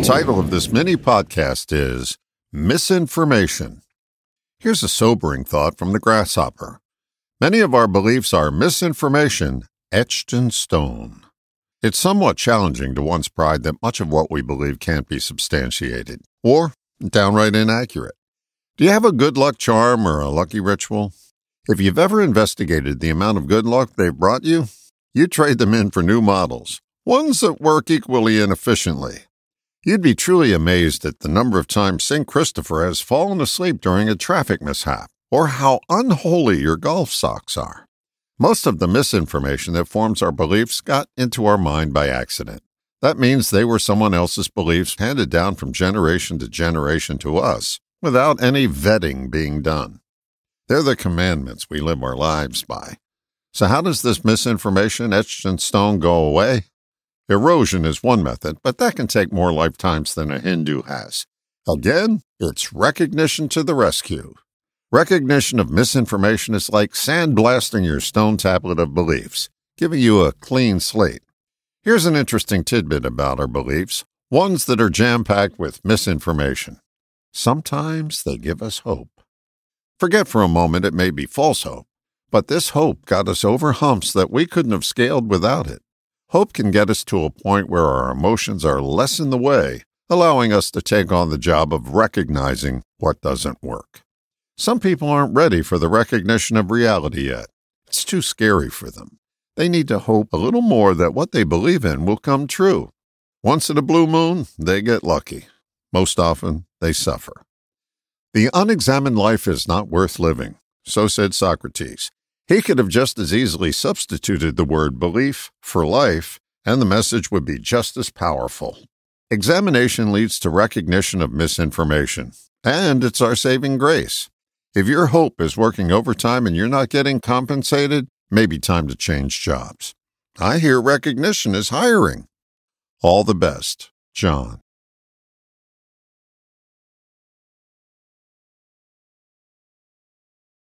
The title of this mini podcast is Misinformation. Here's a sobering thought from the grasshopper. Many of our beliefs are misinformation etched in stone. It's somewhat challenging to one's pride that much of what we believe can't be substantiated, or downright inaccurate. Do you have a good luck charm or a lucky ritual? If you've ever investigated the amount of good luck they've brought you, you trade them in for new models, ones that work equally inefficiently. You'd be truly amazed at the number of times St. Christopher has fallen asleep during a traffic mishap, or how unholy your golf socks are. Most of the misinformation that forms our beliefs got into our mind by accident. That means they were someone else's beliefs handed down from generation to generation to us without any vetting being done. They're the commandments we live our lives by. So, how does this misinformation etched in stone go away? Erosion is one method, but that can take more lifetimes than a Hindu has. Again, it's recognition to the rescue. Recognition of misinformation is like sandblasting your stone tablet of beliefs, giving you a clean slate. Here's an interesting tidbit about our beliefs, ones that are jam packed with misinformation. Sometimes they give us hope. Forget for a moment it may be false hope, but this hope got us over humps that we couldn't have scaled without it. Hope can get us to a point where our emotions are less in the way, allowing us to take on the job of recognizing what doesn't work. Some people aren't ready for the recognition of reality yet. It's too scary for them. They need to hope a little more that what they believe in will come true. Once in a blue moon, they get lucky. Most often, they suffer. The unexamined life is not worth living, so said Socrates. He could have just as easily substituted the word belief for life, and the message would be just as powerful. Examination leads to recognition of misinformation, and it's our saving grace. If your hope is working overtime and you're not getting compensated, maybe time to change jobs. I hear recognition is hiring. All the best, John.